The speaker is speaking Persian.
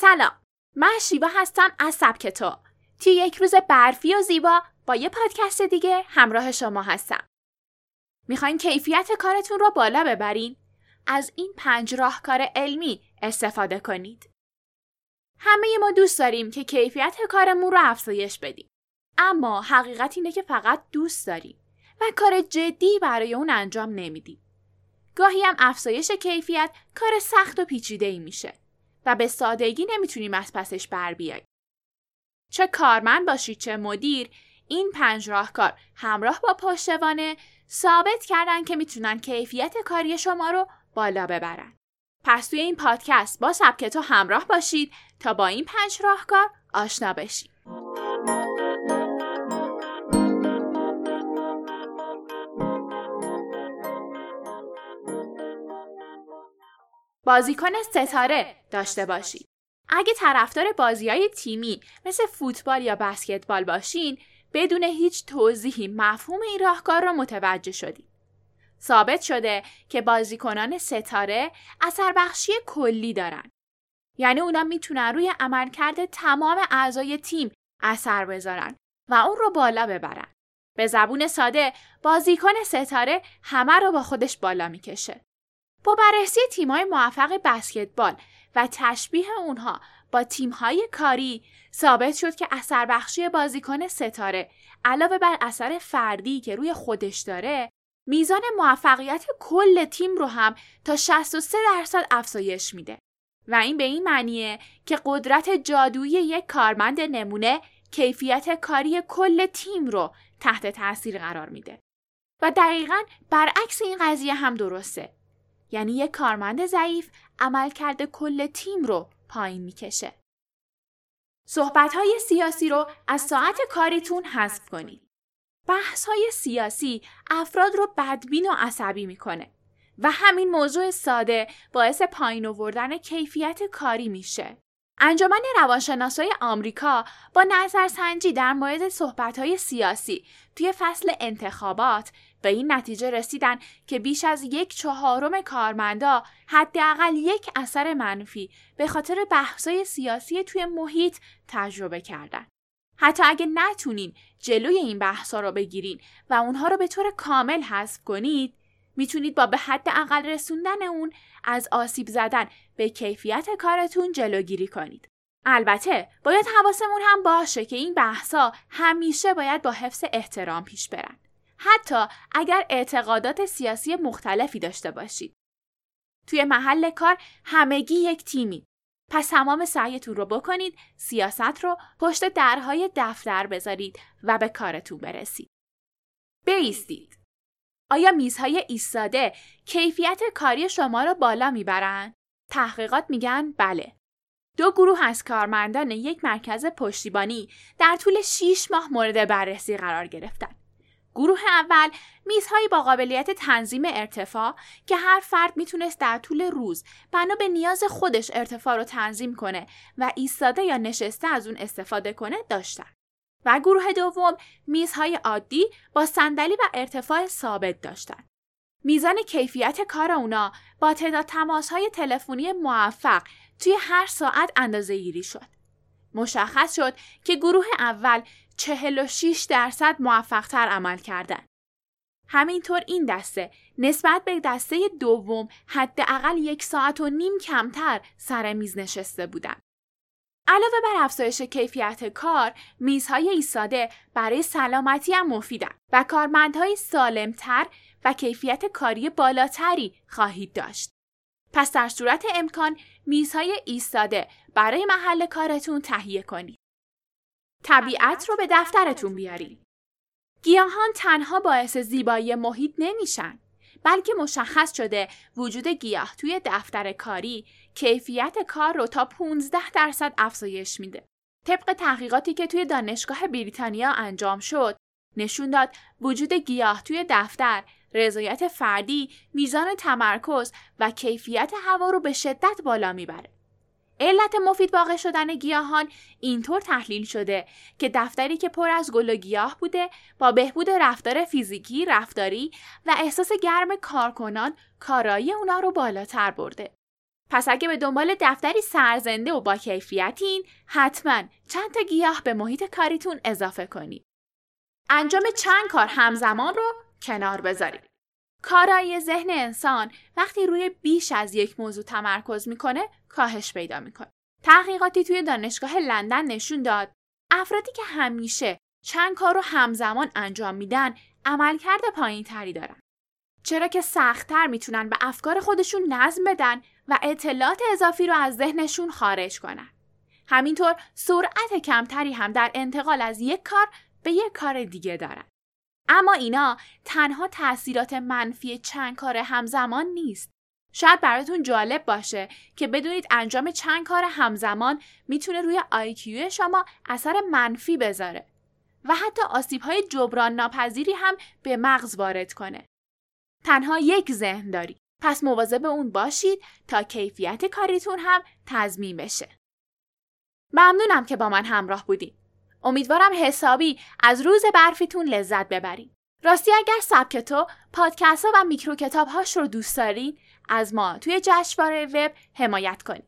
سلام. من شیوا هستم از سبک تو. توی یک روز برفی و زیبا با یه پادکست دیگه همراه شما هستم. می‌خواین کیفیت کارتون رو بالا ببرین؟ از این پنج راهکار علمی استفاده کنید. همه ما دوست داریم که کیفیت کارمون رو افزایش بدیم. اما حقیقت اینه که فقط دوست داریم و کار جدی برای اون انجام نمیدیم. گاهی هم افزایش کیفیت کار سخت و پیچیده ای میشه. و به سادگی نمی‌تونیم از پسش بر بیاییم. چه کارمند باشید چه مدیر این پنج راهکار همراه با پشتوانه ثابت کردن که می‌تونن کیفیت کاری شما رو بالا ببرن. پس توی این پادکست با سبک تو همراه باشید تا با این پنج راهکار آشنا بشید. بازیکن ستاره داشته باشید. اگه طرفدار بازی های تیمی مثل فوتبال یا بسکتبال باشین بدون هیچ توضیحی مفهوم این راهکار را متوجه شدید. ثابت شده که بازیکنان ستاره اثر بخشی کلی دارن. یعنی اونا می‌تونن روی عملکرد تمام اعضای تیم اثر بذارن و اون رو بالا ببرن. به زبون ساده بازیکن ستاره همه رو با خودش بالا می‌کشه. با بررسی تیم‌های موفق بسکتبال و تشبیه اونها با تیم‌های کاری ثابت شد که اثر بخشی بازیکن ستاره علاوه بر اثر فردی که روی خودش داره میزان موفقیت کل تیم رو هم تا 63 درصد افزایش میده. و این به این معنیه که قدرت جادویی یک کارمند نمونه کیفیت کاری کل تیم رو تحت تاثیر قرار میده. و دقیقا برعکس این قضیه هم درسته. یعنی یک کارمند ضعیف عملکرد کل تیم رو پایین می‌کشه. صحبت های سیاسی رو از ساعت کاریتون حذف کنید. بحث های سیاسی افراد رو بدبین و عصبی می‌کنه و همین موضوع ساده باعث پایین آوردن کیفیت کاری میشه. انجمن روانشناسای آمریکا با نظرسنجی در مورد صحبت‌های سیاسی توی فصل انتخابات به این نتیجه رسیدن که بیش از یک چهارم کارمندا حداقل یک اثر منفی به خاطر بحث‌های سیاسی توی محیط تجربه کردن. حتی اگه نتونین جلوی این بحثا رو بگیرین و اونها رو به طور کامل حذف کنید می‌تونید با به حد اقل رسوندن اون از آسیب زدن به کیفیت کارتون جلوگیری کنید. البته باید حواسمون هم باشه که این بحثا همیشه باید با حفظ احترام پیش برن. حتی اگر اعتقادات سیاسی مختلفی داشته باشید. توی محل کار همگی یک تیمی. پس تمام سعیتون رو بکنید سیاست رو پشت درهای دفتر بذارید و به کارتون برسید. بیستید. آیا میزهای ایستاده کیفیت کاری شما را بالا می‌برند؟ تحقیقات میگن بله. دو گروه از کارمندان یک مرکز پشتیبانی در طول 6 ماه مورد بررسی قرار گرفتند. گروه اول میزهایی با قابلیت تنظیم ارتفاع که هر فرد می‌تونست در طول روز بنا به نیاز خودش ارتفاع رو تنظیم کنه و ایستاده یا نشسته از اون استفاده کنه داشتن. و گروه دوم میزهای عادی با صندلی و ارتفاع ثابت داشتند. میزان کیفیت کار اونا با تعداد تماسهای تلفنی موفق توی هر ساعت اندازه گیری شد. مشخص شد که گروه اول 46 درصد موفقتر عمل کردند. همینطور این دسته نسبت به دسته دوم حداقل یک ساعت و نیم کمتر سر میز نشسته بودند. علاوه بر افزایش کیفیت کار، میزهای ایستاده برای سلامتی هم مفیدن و کارمندهای سالمتر و کیفیت کاری بالاتری خواهید داشت. پس در صورت امکان میزهای ایستاده برای محل کارتون تهیه کنید. طبیعت رو به دفترتون بیارید. گیاهان تنها باعث زیبایی محیط نمیشن. بلکه مشخص شده وجود گیاه توی دفتر کاری کیفیت کار رو تا 15 درصد افزایش میده. طبق تحقیقاتی که توی دانشگاه بریتانیا انجام شد، نشون داد وجود گیاه توی دفتر رضایت فردی، میزان تمرکز و کیفیت هوا رو به شدت بالا می‌بره. علت مفید واقع شدن گیاهان اینطور تحلیل شده که دفتری که پر از گل و گیاه بوده با بهبود رفتار فیزیکی، رفتاری و احساس گرم کارکنان کارایی اونا رو بالاتر برده. پس اگه به دنبال دفتری سرزنده و با کیفیتین حتما چند تا گیاه به محیط کاریتون اضافه کنید. انجام چند کار همزمان رو کنار بذارید. کارایی ذهن انسان وقتی روی بیش از یک موضوع تمرکز می‌کنه کاهش پیدا می‌کنه. تحقیقاتی توی دانشگاه لندن نشون داد افرادی که همیشه چند کار رو همزمان انجام میدن عملکرد پایین تری دارن. چرا که سختتر می‌تونن به افکار خودشون نظم بدن و اطلاعات اضافی رو از ذهنشون خارج کنن. همینطور سرعت کمتری هم در انتقال از یک کار به یک کار دیگه دارن. اما اینا تنها تاثیرات منفی چند کار همزمان نیست. شاید براتون جالب باشه که بدونید انجام چند کار همزمان می‌تونه روی آیکیو شما اثر منفی بذاره و حتی آسیب های جبران ناپذیری هم به مغز وارد کنه. تنها یک ذهن داری. پس مواظب اون باشید تا کیفیت کاریتون هم تضمین بشه. ممنونم که با من همراه بودید. امیدوارم حسابی از روز برفیتون لذت ببرید. راستی اگر سبک تو پادکست ها و میکرو کتاب هاش رو دوست دارید از ما توی جشنواره وب حمایت کنید.